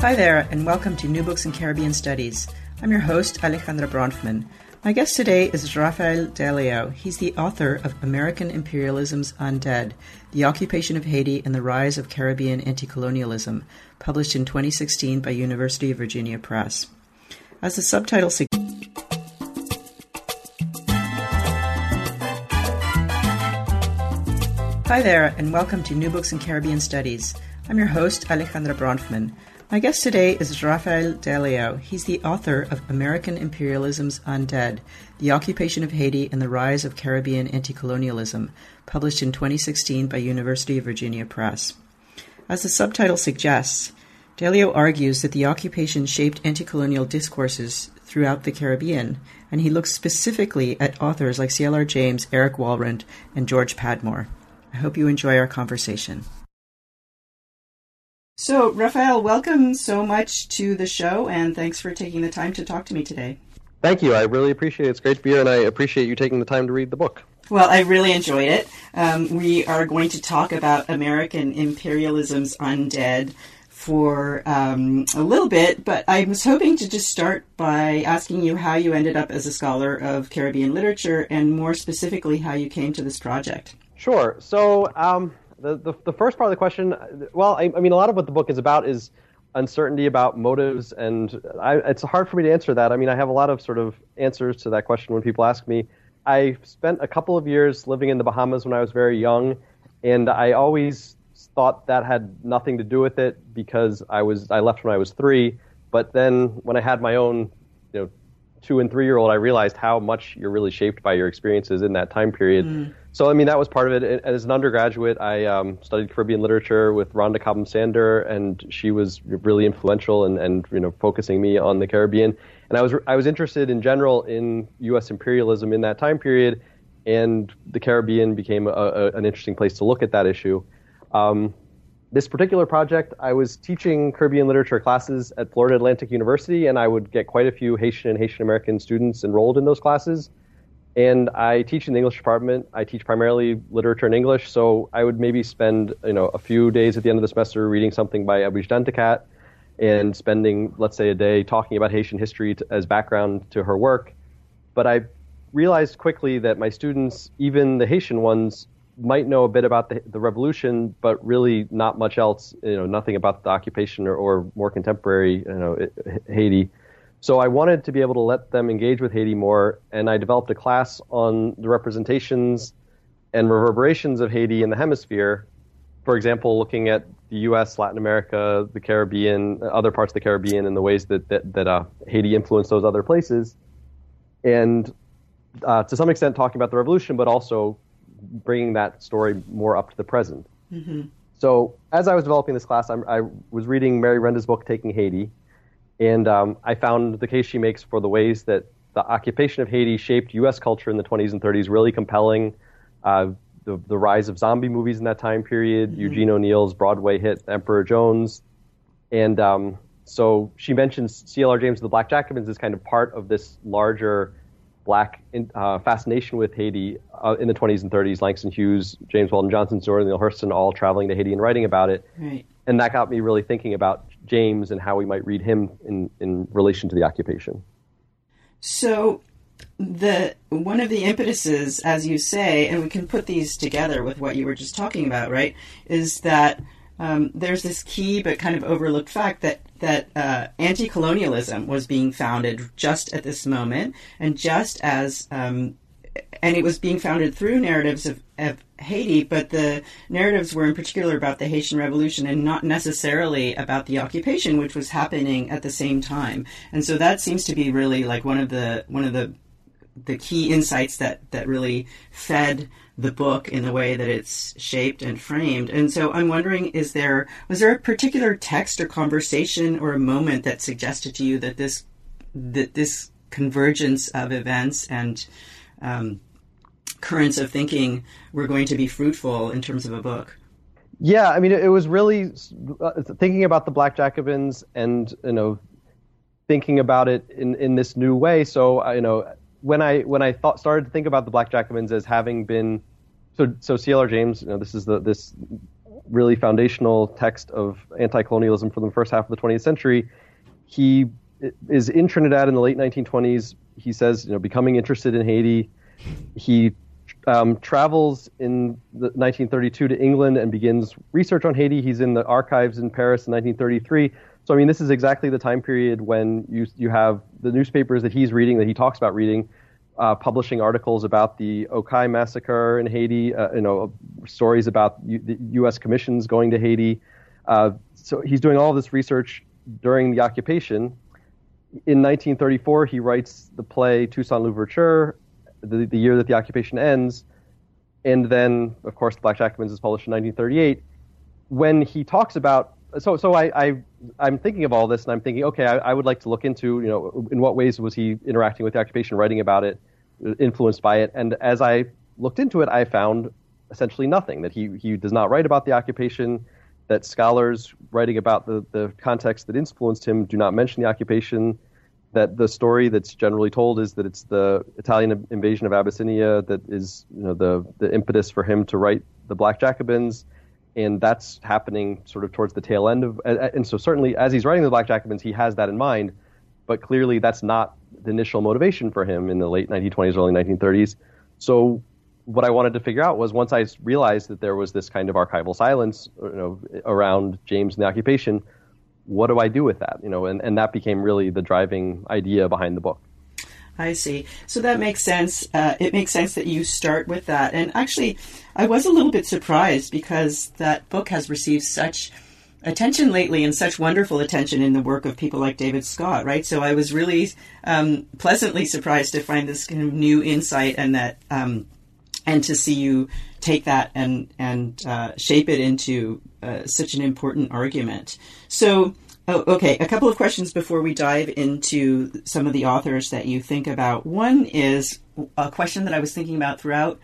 Hi there, and welcome to New Books in Caribbean Studies. I'm your host, Alejandra Bronfman. My guest today is Raphael Dalleo. He's the author of American Imperialism's Undead The Occupation of Haiti and the Rise of Caribbean Anti-Colonialism, published in 2016 by University of Virginia Press. As the subtitle suggests, Hi there, and welcome to New Books in Caribbean Studies. I'm your host, Alejandra Bronfman. My guest today is Raphael Dalleo. He's the author of American Imperialism's Undead The Occupation of Haiti and the Rise of Caribbean Anti-Colonialism, published in 2016 by University of Virginia Press. As the subtitle suggests, Dalleo argues that the occupation shaped anti colonial discourses throughout the Caribbean, and he looks specifically at authors like C.L.R. James, Eric Walrond, and George Padmore. I hope you enjoy our conversation. So, Raphael, welcome so much to the show, and thanks for taking the time to talk to me today. Thank you. I really appreciate it. It's great to be here, and I appreciate you taking the time to read the book. Well, I really enjoyed it. Um, we are going to talk about American imperialism's undead for um, a little bit, but I was hoping to just start by asking you how you ended up as a scholar of Caribbean literature, and more specifically, how you came to this project. Sure. So, um, the, the, the first part of the question, well, I, I, mean, a lot of what the book is about is uncertainty about motives, and I, it's hard for me to answer that. I mean, I have a lot of sort of answers to that question when people ask me. I spent a couple of years living in the Bahamas when I was very young, and I always thought that had nothing to do with it because I was I left when I was three. But then when I had my own, two and three year old, I realized how much you're really shaped by your experiences in that time period. Mm. So, I mean, that was part of it. As an undergraduate, I um, studied Caribbean literature with Rhonda Cobham Sander, and she was really influential and, and you know focusing me on the Caribbean. And I was I was interested in general in U.S. imperialism in that time period, and the Caribbean became a, a, an interesting place to look at that issue. Um, this particular project, I was teaching Caribbean literature classes at Florida Atlantic University, and I would get quite a few Haitian and Haitian American students enrolled in those classes. And I teach in the English department. I teach primarily literature and English, so I would maybe spend you know a few days at the end of the semester reading something by Edwidge Danticat and spending, let's say, a day talking about Haitian history to, as background to her work. But I realized quickly that my students, even the Haitian ones, might know a bit about the, the revolution, but really not much else. You know, nothing about the occupation or, or more contemporary, you know, Haiti. So I wanted to be able to let them engage with Haiti more, and I developed a class on the representations and reverberations of Haiti in the hemisphere. For example, looking at the U.S., Latin America, the Caribbean, other parts of the Caribbean, and the ways that that, that uh, Haiti influenced those other places, and uh, to some extent talking about the revolution, but also bringing that story more up to the present. Mm-hmm. So as I was developing this class, I'm, i was reading Mary Renda's book, Taking Haiti, and um, I found the case she makes for the ways that the occupation of Haiti shaped U.S. culture in the 20s and 30s really compelling. Uh, the, the rise of zombie movies in that time period, mm-hmm. Eugene O'Neill's Broadway hit Emperor Jones. And um, so she mentions C.L.R. James' The Black Jacobins as kind of part of this larger black in, uh, fascination with Haiti uh, in the 20s and 30s. Langston Hughes, James Weldon Johnson, Zora Neale Hurston all traveling to Haiti and writing about it. Right. And that got me really thinking about James and how we might read him in, in relation to the occupation. So, the one of the impetuses, as you say, and we can put these together with what you were just talking about, right? Is that um, there's this key but kind of overlooked fact that that uh, anti-colonialism was being founded just at this moment, and just as um, and it was being founded through narratives of, of, Haiti, but the narratives were in particular about the Haitian Revolution and not necessarily about the occupation, which was happening at the same time. And so that seems to be really like one of the one of the the key insights that that really fed the book in the way that it's shaped and framed. And so I'm wondering, is there was there a particular text or conversation or a moment that suggested to you that this that this convergence of events and um, currents of thinking were going to be fruitful in terms of a book? Yeah, I mean, it was really uh, thinking about the Black Jacobins and you know thinking about it in, in this new way. So uh, you know when I when I thought started to think about the Black Jacobins as having been so so C.L.R. James, you know, this is the this really foundational text of anti-colonialism from the first half of the 20th century. He is in Trinidad in the late 1920s. He says, you know, becoming interested in Haiti. He um, travels in 1932 to England and begins research on Haiti. He's in the archives in Paris in 1933. So I mean, this is exactly the time period when you you have the newspapers that he's reading, that he talks about reading, uh, publishing articles about the Aux Cayes massacre in Haiti. Uh, you know, stories about U- the U.S. commissions going to Haiti. Uh, so he's doing all this research during the occupation. In 1934, he writes the play Toussaint Louverture, the, the year that the occupation ends, and then, of course, Black Jacobins is published in 1938. When he talks about so so I, I I'm thinking of all this and I'm thinking, okay, I, I, would like to look into, you know, in what ways was he interacting with the occupation, writing about it, influenced by it. And as I looked into it, I found essentially nothing. That he he does not write about the occupation. That scholars writing about the the context that influenced him do not mention the occupation. That the story that's generally told is that it's the Italian invasion of Abyssinia that is, you know, the the impetus for him to write the Black Jacobins and that's happening sort of towards the tail end of. And so certainly, as he's writing the Black Jacobins, he has that in mind, but clearly that's not the initial motivation for him in the late 1920s, early 1930s. So what I wanted to figure out was once I realized that there was this kind of archival silence, you know, around James and the occupation, what do I do with that? You know, and, and that became really the driving idea behind the book. I see. So that makes sense. Uh, it makes sense that you start with that. And actually, I was a little bit surprised because that book has received such attention lately and such wonderful attention in the work of people like David Scott, right? So I was really um, pleasantly surprised to find this kind of new insight and that um, and to see you take that and and uh, shape it into uh, such an important argument. So Oh, okay. A couple of questions before we dive into some of the authors that you think about. One is a question that I was thinking about throughout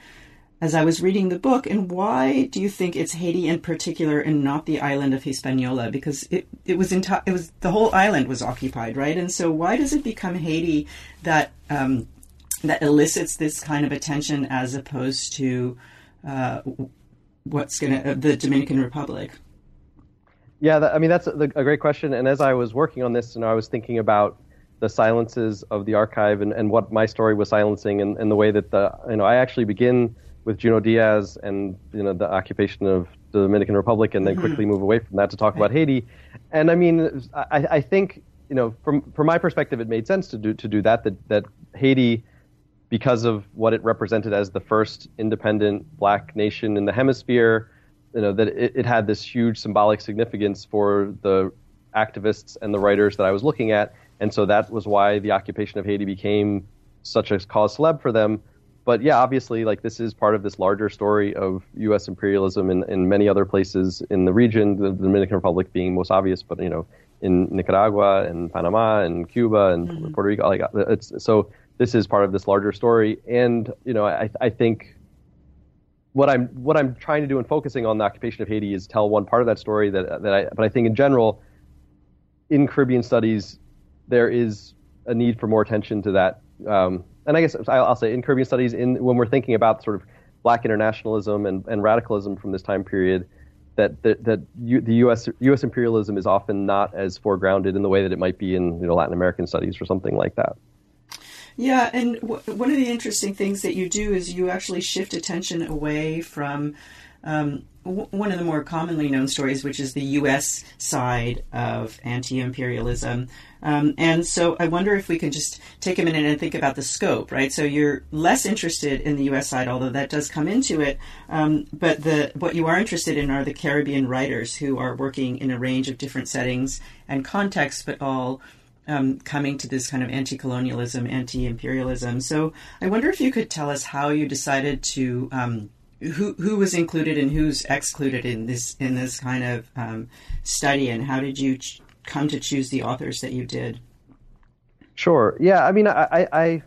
as I was reading the book, and why do you think it's Haiti in particular and not the island of Hispaniola? Because it, it was in it was the whole island was occupied, right? And so why does it become Haiti that um, that elicits this kind of attention as opposed to uh, what's going to uh, the Dominican Republic? Yeah, that, I mean that's a, a, great question. And as I was working on this, you know, I was thinking about the silences of the archive and, and what my story was silencing, and, and the way that the you know I actually begin with Junot Diaz and you know the occupation of the Dominican Republic, and then mm-hmm. quickly move away from that to talk about Haiti. And I mean, I, I think you know from from my perspective, it made sense to do to do that. That that Haiti, because of what it represented as the first independent black nation in the hemisphere you know that it, it had this huge symbolic significance for the activists and the writers that I was looking at, and so that was why the occupation of Haiti became such a cause celeb for them. But yeah, obviously, like this is part of this larger story of U.S. imperialism in, in many other places in the region. The Dominican Republic being most obvious, but you know, in Nicaragua and Panama and Cuba and mm-hmm. Puerto Rico, like it's so. This is part of this larger story, and you know, I, I think what I'm what I'm trying to do in focusing on the occupation of Haiti is tell one part of that story that that I but I think in general in Caribbean studies there is a need for more attention to that um, and I guess I'll, say in Caribbean studies in when we're thinking about sort of black internationalism and, and radicalism from this time period that that, that U, the U.S. U.S. imperialism is often not as foregrounded in the way that it might be in you know, Latin American studies or something like that. Yeah, and w- one of the interesting things that you do is you actually shift attention away from um, w- one of the more commonly known stories, which is the U.S. side of anti-imperialism. Um, and so I wonder if we can just take a minute and think about the scope, right? So you're less interested in the U.S. side, although that does come into it. Um, but the what you are interested in are the Caribbean writers who are working in a range of different settings and contexts, but all um, coming to this kind of anti colonialism, anti imperialism. So I wonder if you could tell us how you decided to um, who who was included and who's excluded in this in this kind of um, study, and how did you ch- come to choose the authors that you did? Sure. Yeah. I mean, I, I, I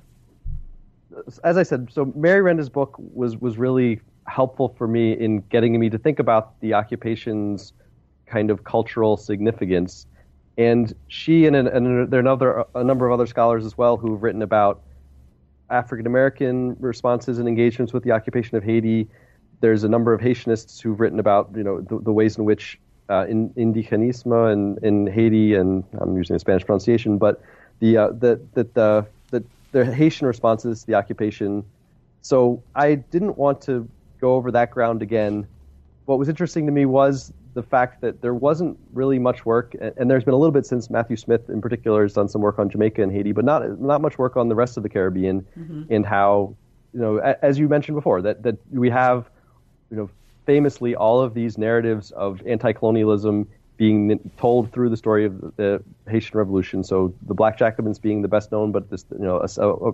as I said, so Mary Renda's book was was really helpful for me in getting me to think about the occupation's kind of cultural significance. And she and, and there are another, a number of other scholars as well who've written about African American responses and engagements with the occupation of Haiti. There's a number of Haitianists who've written about you know the, the ways in which uh, in, indigenismo in, in Haiti, and I'm using the Spanish pronunciation, but the uh, the, the, the the the Haitian responses to the occupation. So I didn't want to go over that ground again. What was interesting to me was the fact that there wasn't really much work, and there's been a little bit since Matthew Smith, in particular, has done some work on Jamaica and Haiti, but not not much work on the rest of the Caribbean, mm-hmm. and how you know, as you mentioned before, that that we have, you know, famously all of these narratives of anti-colonialism being told through the story of the Haitian Revolution. So the Black Jacobins being the best known, but this, you know,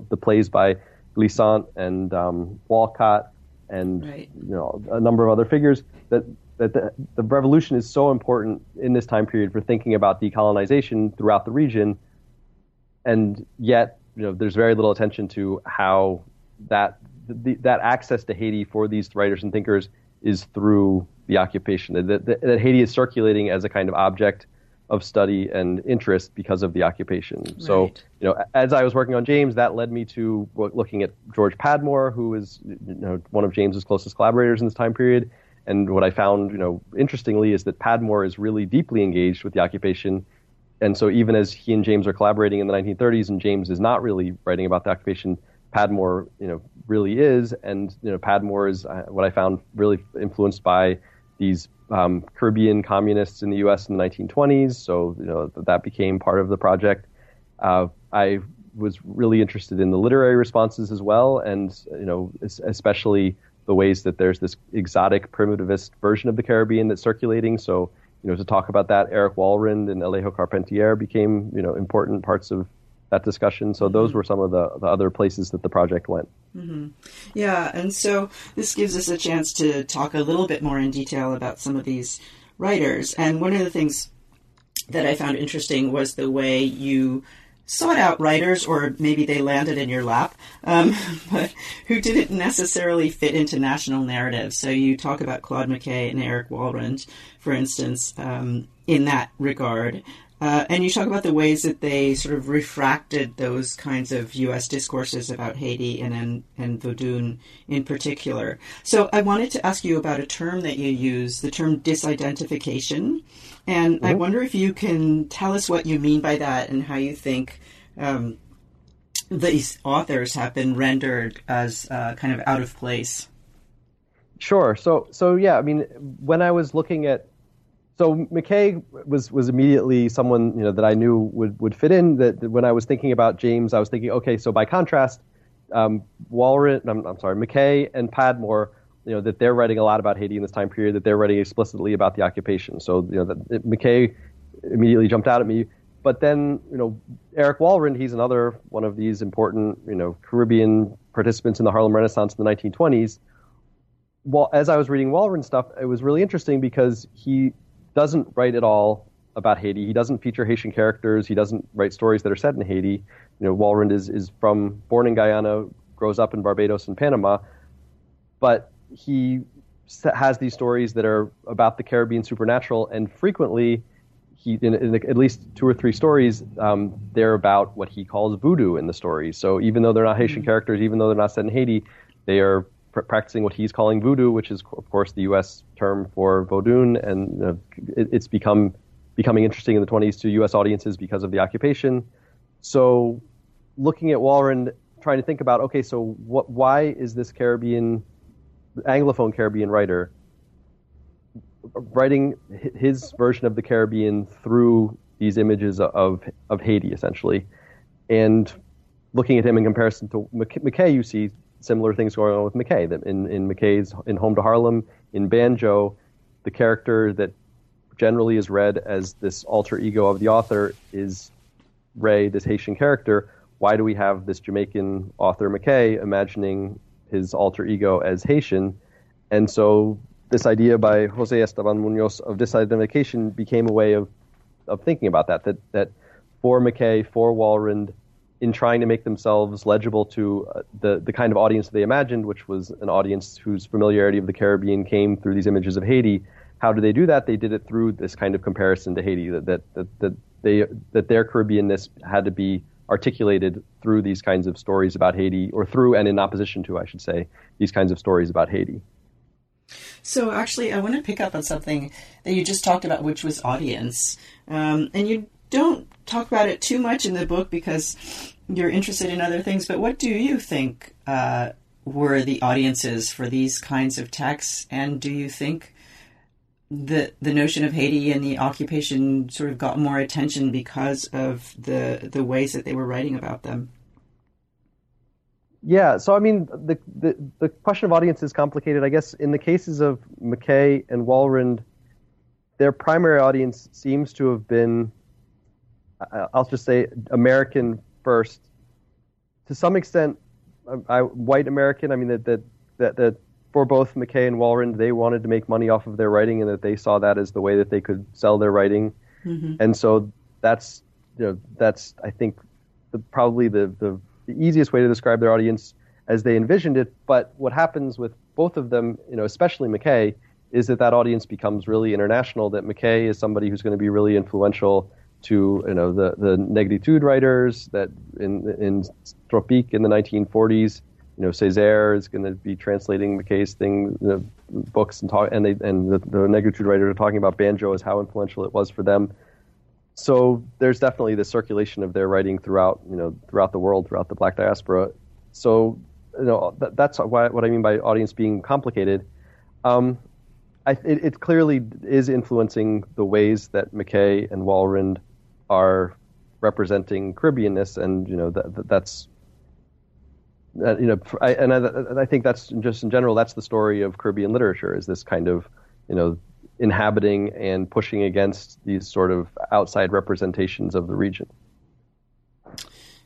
the plays by Glissant and um, Walcott and right. you know a number of other figures that that the, the revolution is so important in this time period for thinking about decolonization throughout the region, and yet you know there's very little attention to how that the, that access to Haiti for these writers and thinkers is through the occupation. That, that, that, Haiti is circulating as a kind of object of study and interest because of the occupation. Right. So, you know, as I was working on James, that led me to looking at George Padmore, who is you know, one of James's closest collaborators in this time period, and what I found, you know, interestingly is that Padmore is really deeply engaged with the occupation. And so even as he and James are collaborating in the 1930s and James is not really writing about the occupation, Padmore, you know, really is. And, you know, Padmore is uh, what I found really influenced by these um, Caribbean communists in the U.S. in the 1920s. So, you know, that became part of the project. Uh, I was really interested in the literary responses as well. And, you know, especially the ways that there's this exotic primitivist version of the Caribbean that's circulating. So, you know, to talk about that, Eric Walrond and Alejo Carpentier became, you know, important parts of that discussion. So those mm-hmm. were some of the, the other places that the project went. Mm-hmm. Yeah, and so this gives us a chance to talk a little bit more in detail about some of these writers. And one of the things that I found interesting was the way you sought out writers, or maybe they landed in your lap, um, but who didn't necessarily fit into national narratives. So you talk about Claude McKay and Eric Walrond, for instance, um, in that regard. Uh, and you talk about the ways that they sort of refracted those kinds of U.S. discourses about Haiti and and, and Vodun in particular. So I wanted to ask you about a term that you use, the term disidentification, and mm-hmm. I wonder if you can tell us what you mean by that and how you think um, these authors have been rendered as uh, kind of out of place. Sure. So so yeah, I mean, when I was looking at so McKay was was immediately someone you know that I knew would would fit in. That, that when I was thinking about James, I was thinking, okay, so by contrast, um, I'm, I'm sorry, McKay and Padmore, you know, that they're writing a lot about Haiti in this time period. That they're writing explicitly about the occupation. So you know, that McKay immediately jumped out at me. But then, you know, Eric Walrond, he's another one of these important, you know, Caribbean participants in the Harlem Renaissance in the 1920s. Well, as I was reading Walrond stuff, it was really interesting because he doesn't write at all about Haiti. He doesn't feature Haitian characters. He doesn't write stories that are set in Haiti. You know, Walrond is, is from born in Guyana, grows up in Barbados and Panama, but he has these stories that are about the Caribbean supernatural, and frequently, he in, in at least two or three stories, um, they're about what he calls voodoo in the stories. So even though they're not Haitian mm-hmm. characters, even though they're not set in Haiti, they are pr- practicing what he's calling voodoo, which is of course the U.S. term for Vodun, and uh, it, it's become becoming interesting in the 20s to U.S. audiences because of the occupation. So, looking at Walrond, trying to think about okay, so what? Why is this Caribbean, Anglophone Caribbean writer writing his version of the Caribbean through these images of of Haiti, essentially, and looking at him in comparison to McKay, you see similar things going on with McKay. That in, in McKay's in Home to Harlem, in Banjo, the character that generally is read as this alter ego of the author is Ray, this Haitian character. Why do we have this Jamaican author McKay imagining his alter ego as Haitian? And so this idea by Jose Esteban Munoz of disidentification became a way of, of thinking about that, that, that for McKay, for Walrond, in trying to make themselves legible to uh, the, the kind of audience they imagined, which was an audience whose familiarity of the Caribbean came through these images of Haiti. How did they do that? They did it through this kind of comparison to Haiti, that, that, that, that, they, that their Caribbeanness had to be articulated through these kinds of stories about Haiti, or through and in opposition to, I should say, these kinds of stories about Haiti. So, actually, I want to pick up on something that you just talked about, which was audience. Um, and you don't talk about it too much in the book because you're interested in other things, but what do you think uh, were the audiences for these kinds of texts? And do you think the the notion of Haiti and the occupation sort of got more attention because of the the ways that they were writing about them? Yeah, so I mean, the, the the question of audience is complicated. I guess in the cases of McKay and Walrond, their primary audience seems to have been, I'll just say, American first. To some extent, I, white American. I mean that that that that for both McKay and Walrond, they wanted to make money off of their writing, and that they saw that as the way that they could sell their writing. Mm-hmm. And so that's you know that's I think the, probably the, the the easiest way to describe their audience as they envisioned it. But what happens with both of them, you know, especially McKay, is that that audience becomes really international. That McKay is somebody who's going to be really influential to you know the the negritude writers that in in Tropique in the 1940s. You know, Césaire is going to be translating McKay's thing, the books and talk, and they and the, the negritude writers are talking about banjo as how influential it was for them. So there's definitely the circulation of their writing throughout you know throughout the world, throughout the Black diaspora. So you know that, that's why, what I mean by audience being complicated. Um, I, it, it, clearly is influencing the ways that McKay and Walrond are representing Caribbeanness, and you know that, that that's uh, you know, I, and I, I, think that's just in general that's the story of Caribbean literature is this kind of you know inhabiting and pushing against these sort of outside representations of the region.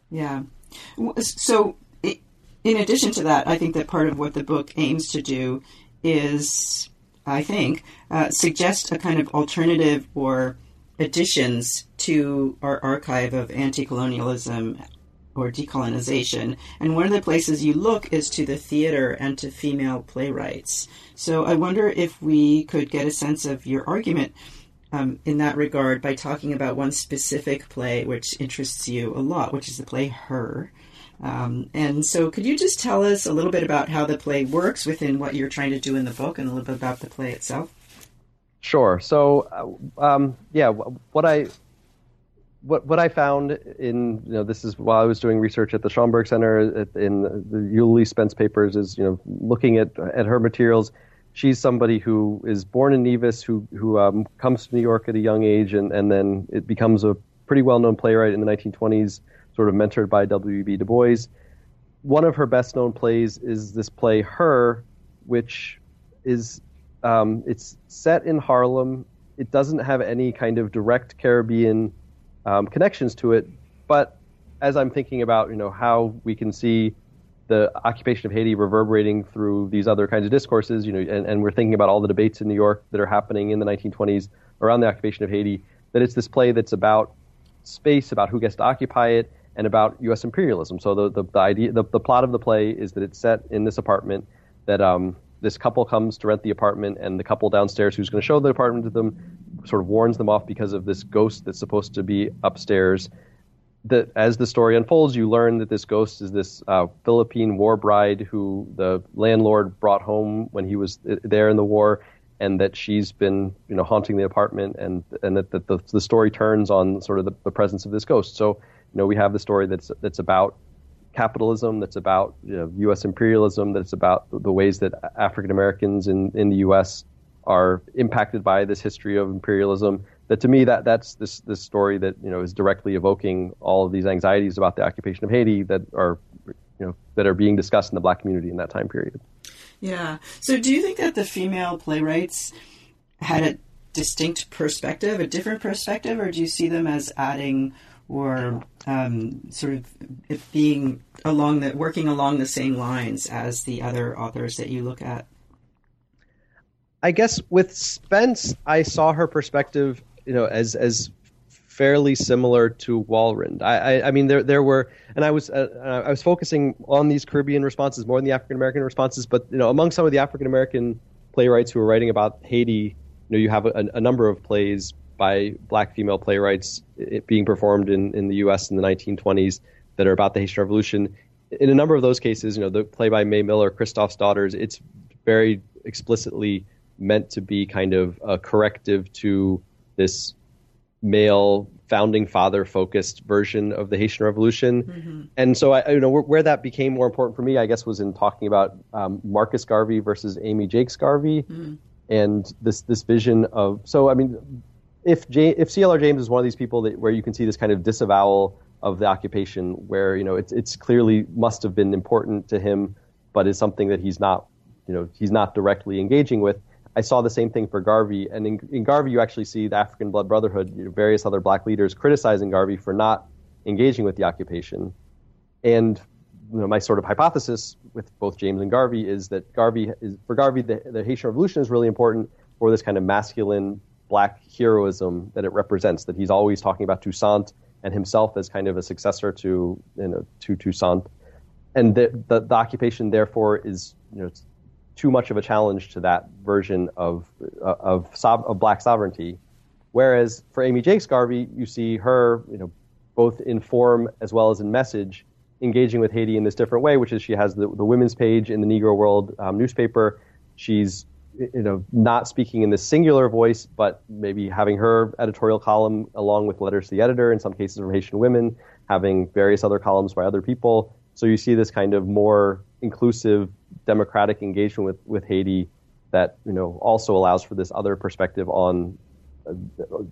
Yeah. So, in addition to that, I think that part of what the book aims to do is, I think, uh, suggest a kind of alternative or additions to our archive of anti colonialism or decolonization. And one of the places you look is to the theater and to female playwrights. So I wonder if we could get a sense of your argument um, in that regard by talking about one specific play which interests you a lot, which is the play Her. Um, and so, could you just tell us a little bit about how the play works within what you're trying to do in the book and a little bit about the play itself? Sure. So, uh, um, yeah, what I what what I found in you know this is while I was doing research at the Schomburg Center at, in the Eulalie Spence papers is you know looking at at her materials. She's somebody who is born in Nevis, who who um, comes to New York at a young age, and and then it becomes a pretty well known playwright in the 1920s, sort of mentored by W.E.B. Du Bois. One of her best known plays is this play Her, which is um, it's set in Harlem. It doesn't have any kind of direct Caribbean um, connections to it. But as I'm thinking about, you know, how we can see the occupation of Haiti reverberating through these other kinds of discourses, you know, and, and we're thinking about all the debates in New York that are happening in the 1920s around the occupation of Haiti, that it's this play that's about space, about who gets to occupy it, and about U.S. imperialism. So the, the, the idea, the, the plot of the play is that it's set in this apartment that um, this couple comes to rent the apartment, and the couple downstairs who's going to show the apartment to them sort of warns them off because of this ghost that's supposed to be upstairs. That as the story unfolds, you learn that this ghost is this uh, Philippine war bride who the landlord brought home when he was there in the war, and that she's been you know haunting the apartment, and and that, that the, the story turns on sort of the, the presence of this ghost. So you know we have the story that's that's about capitalism, that's about you know, U.S. imperialism, that's about the ways that African Americans in, in the U.S. are impacted by this history of imperialism. That to me, that that's this this story that you know is directly evoking all of these anxieties about the occupation of Haiti that are you know that are being discussed in the black community in that time period. Yeah. So, do you think that the female playwrights had a distinct perspective, a different perspective, or do you see them as adding or um, sort of being along the working along the same lines as the other authors that you look at? I guess with Spence, I saw her perspective, you know, as as fairly similar to Walrond. I, I, I mean, there there were, and I was uh, I was focusing on these Caribbean responses more than the African American responses. But you know, among some of the African American playwrights who were writing about Haiti, you know, you have a, a number of plays by black female playwrights being performed in, in the U.S. in the 1920s that are about the Haitian Revolution. In a number of those cases, you know, the play by May Miller, Christophe's Daughters, it's very explicitly meant to be kind of a corrective to this male founding father focused version of the Haitian Revolution. Mm-hmm. And so, I, you know, where, where, that became more important for me, I guess, was in talking about um, Marcus Garvey versus Amy Jacques Garvey, mm-hmm. and this this vision of. So, I mean, if J, if CLR James is one of these people that where you can see this kind of disavowal of the occupation, where you know it's it's clearly must have been important to him, but is something that he's not, you know, he's not directly engaging with. I saw the same thing for Garvey, and in, in Garvey you actually see the African Blood Brotherhood, you know, various other black leaders criticizing Garvey for not engaging with the occupation. And you know, my sort of hypothesis with both James and Garvey is that Garvey is for Garvey the, the Haitian Revolution is really important for this kind of masculine black heroism that it represents. That he's always talking about Toussaint and himself as kind of a successor to you know to Toussaint, and the, the, the occupation therefore is you know too much of a challenge to that version of uh, of, of black sovereignty. Whereas for Amy Jacques Garvey, you see her, you know, both in form as well as in message, engaging with Haiti in this different way, which is she has the, the women's page in the Negro World um, newspaper. She's you know not speaking in the singular voice, but maybe having her editorial column along with letters to the editor, in some cases from Haitian women, having various other columns by other people. So you see this kind of more inclusive democratic engagement with, with Haiti that you know also allows for this other perspective on uh,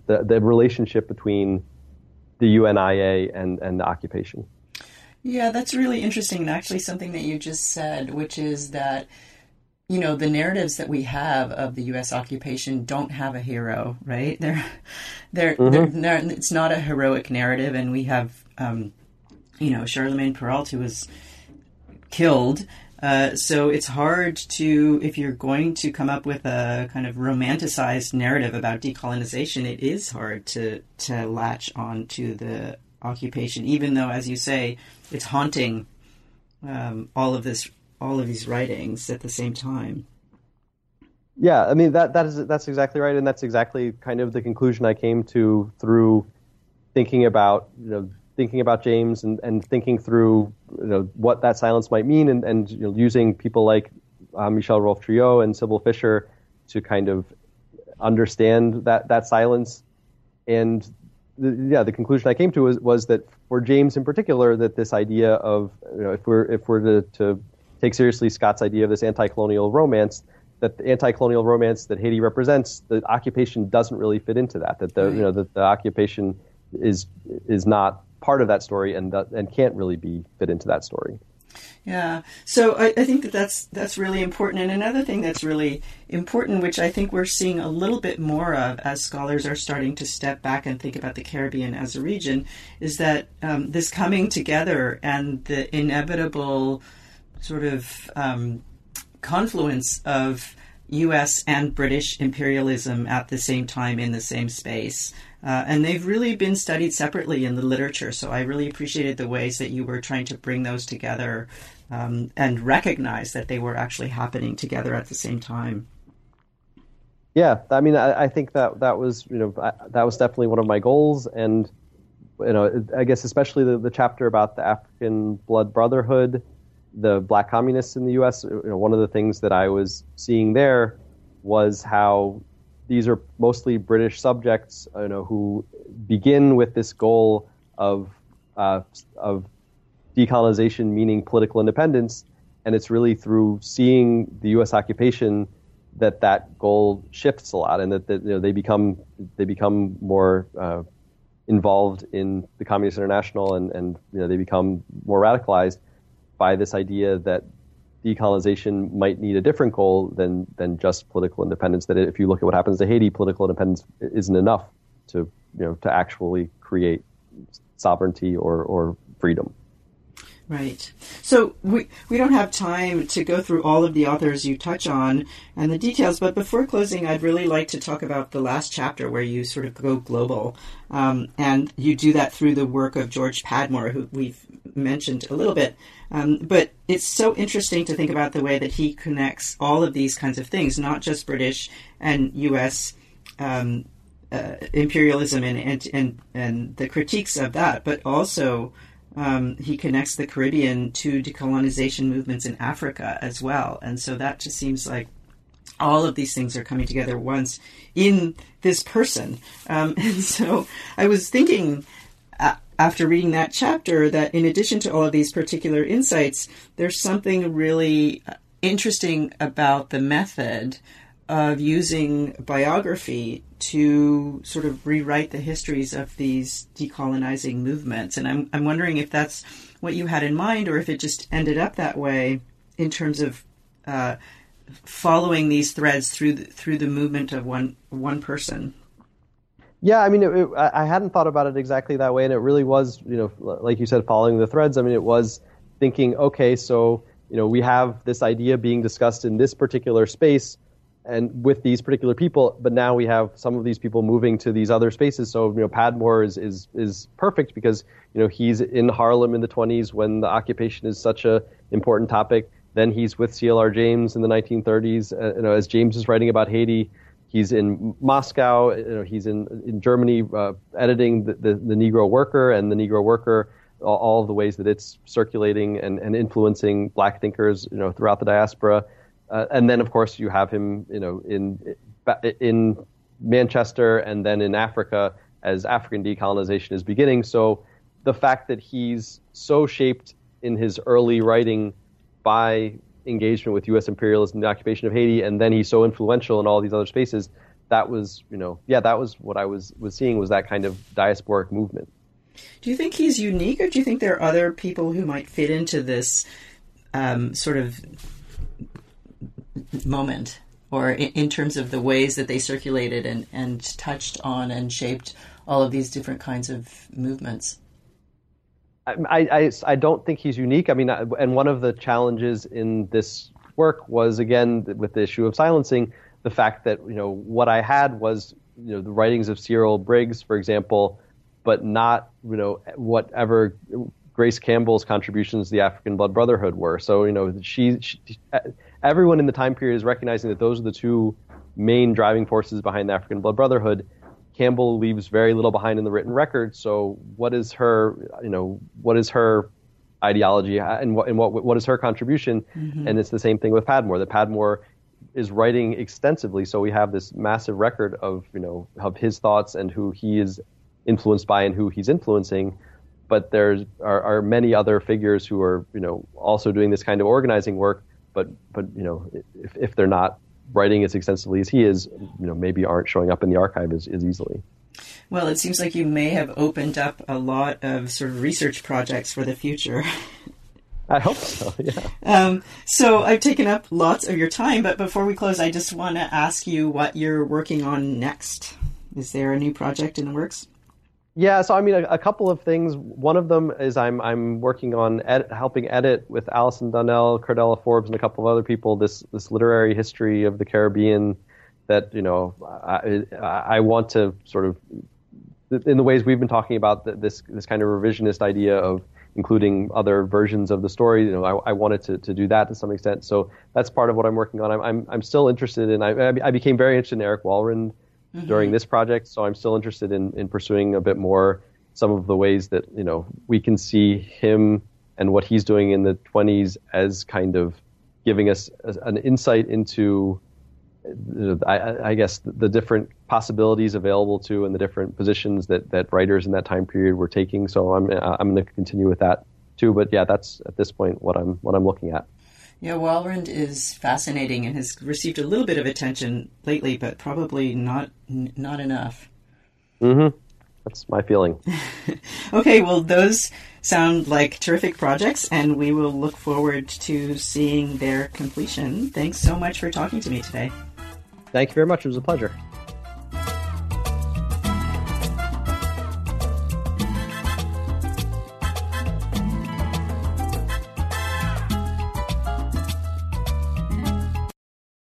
the, the relationship between the UNIA and, and the occupation. Yeah, that's really interesting, actually something that you just said, which is that you know the narratives that we have of the U.S. occupation don't have a hero, right? They're they're, mm-hmm. they're, it's not a heroic narrative, and we have um, you know Charlemagne Péralte who was killed uh, so it's hard to, if you're going to come up with a kind of romanticized narrative about decolonization, it is hard to to latch on to the occupation, even though, as you say, it's haunting um, all of this, all of these writings at the same time. Yeah, I mean that that is that's exactly right, and that's exactly kind of the conclusion I came to through thinking about you know thinking about James and, and thinking through you know, what that silence might mean and, and you know, using people like uh, Michel Rolph-Trouillot and Sibylle Fischer to kind of understand that, that silence. And the, yeah, the conclusion I came to was, was that for James in particular, that this idea of you know, if we're if we're to, to take seriously Scott's idea of this anti-colonial romance, that the anti-colonial romance that Haiti represents, the occupation doesn't really fit into that. That the right. you know that the occupation is is not part of that story and that, and can't really be fit into that story. Yeah, so I, I, think that that's that's really important. And another thing that's really important, which I think we're seeing a little bit more of as scholars are starting to step back and think about the Caribbean as a region, is that um, this coming together and the inevitable sort of um, confluence of U.S. and British imperialism at the same time in the same space. Uh, and they've really been studied separately in the literature. So I really appreciated the ways that you were trying to bring those together um, and recognize that they were actually happening together at the same time. Yeah, I mean, I, I think that that was you know I, that was definitely one of my goals, and you know, I guess especially the, the chapter about the African Blood Brotherhood, the Black communists in the U.S. You know, one of the things that I was seeing there was how these are mostly British subjects, you know, who begin with this goal of uh, of decolonization, meaning political independence, and it's really through seeing the U.S. occupation that that goal shifts a lot, and that, that you know, they become they become more uh, involved in the Communist International, and and you know, they become more radicalized by this idea that decolonization might need a different goal than than just political independence. That if you look at what happens to Haiti, political independence isn't enough to you know to actually create sovereignty or or freedom. Right. So we we don't have time to go through all of the authors you touch on and the details, but before closing, I'd really like to talk about the last chapter where you sort of go global, um, and you do that through the work of George Padmore, who we've mentioned a little bit. Um, but it's so interesting to think about the way that he connects all of these kinds of things, not just British and U.S. Um, uh, imperialism and, and and and the critiques of that, but also um, he connects the Caribbean to decolonization movements in Africa as well. And so that just seems like all of these things are coming together once in this person. Um, and so I was thinking uh, after reading that chapter that in addition to all of these particular insights, there's something really interesting about the method of using biography to sort of rewrite the histories of these decolonizing movements. And I'm, I'm wondering if that's what you had in mind or if it just ended up that way in terms of uh, following these threads through the, through the movement of one one person. Yeah, I mean, it, it, I hadn't thought about it exactly that way, and it really was, you know, like you said, following the threads. I mean, it was thinking, okay, so you know, we have this idea being discussed in this particular space and with these particular people, but now we have some of these people moving to these other spaces. So you know, Padmore is is is perfect because you know he's in Harlem in the 20s when the occupation is such a important topic. Then he's with C.L.R. James in the 1930s. Uh, you know, as James is writing about Haiti, he's in Moscow. You know, he's in in Germany uh, editing the, the, the Negro Worker and the Negro Worker. All, of the ways that it's circulating and, and influencing black thinkers, you know, throughout the diaspora uh, and then, of course, you have him, you know, in in Manchester and then in Africa as African decolonization is beginning. So the fact that he's so shaped in his early writing by engagement with U.S. imperialism, the occupation of Haiti, and then he's so influential in all these other spaces. That was, you know, yeah, that was what I was was seeing was that kind of diasporic movement. Do you think he's unique, or do you think there are other people who might fit into this um, sort of moment or in, terms of the ways that they circulated and, and touched on and shaped all of these different kinds of movements? Um, I, I, I don't think he's unique. I mean, uh, and one of the challenges in this work was, again, with the issue of silencing, the fact that, you know, what I had was, you know, the writings of Cyril Briggs, for example, but not, you know, whatever Grace Campbell's contributions to the African Blood Brotherhood were. So, you know, she, she uh, everyone in the time period is recognizing that those are the two main driving forces behind the African Blood Brotherhood. Campbell leaves very little behind in the written record. So, what is her, you know, what is her ideology and what and what what is her contribution? Mm-hmm. And it's the same thing with Padmore. That Padmore is writing extensively, so we have this massive record of you know of his thoughts and who he is influenced by and who he's influencing. But there are, are many other figures who are you know also doing this kind of organizing work but but you know if if they're not writing as extensively as he is, you know maybe aren't showing up in the archive as, as easily. Well, it seems like you may have opened up a lot of sort of research projects for the future. I hope so, yeah. Um, so I've taken up lots of your time, but before we close, I just want to ask you what you're working on next. Is there a new project in the works? Yeah, so I mean, a, a, couple of things. One of them is I'm I'm working on ed- helping edit with Alison Donnell, Curdella Forbes, and a couple of other people this this literary history of the Caribbean that you know I, I want to sort of in the ways we've been talking about this this kind of revisionist idea of including other versions of the story. You know, I, I wanted to, to do that to some extent. So that's part of what I'm working on. I'm I'm, I'm still interested in. I, I became very interested in Eric Walrond mm-hmm. during this project. So I'm still interested in, in pursuing a bit more some of the ways that you know we can see him and what he's doing in the 20s as kind of giving us an insight into I, I, guess the different possibilities available to and the different positions that, that writers in that time period were taking. So I'm I'm going to continue with that too. But yeah, that's at this point what I'm what I'm looking at. Yeah, Walrond is fascinating and has received a little bit of attention lately, but probably not not enough. Mm-hmm. That's my feeling. okay, well, those sound like terrific projects, and we will look forward to seeing their completion. Thanks so much for talking to me today. Thank you very much. It was a pleasure.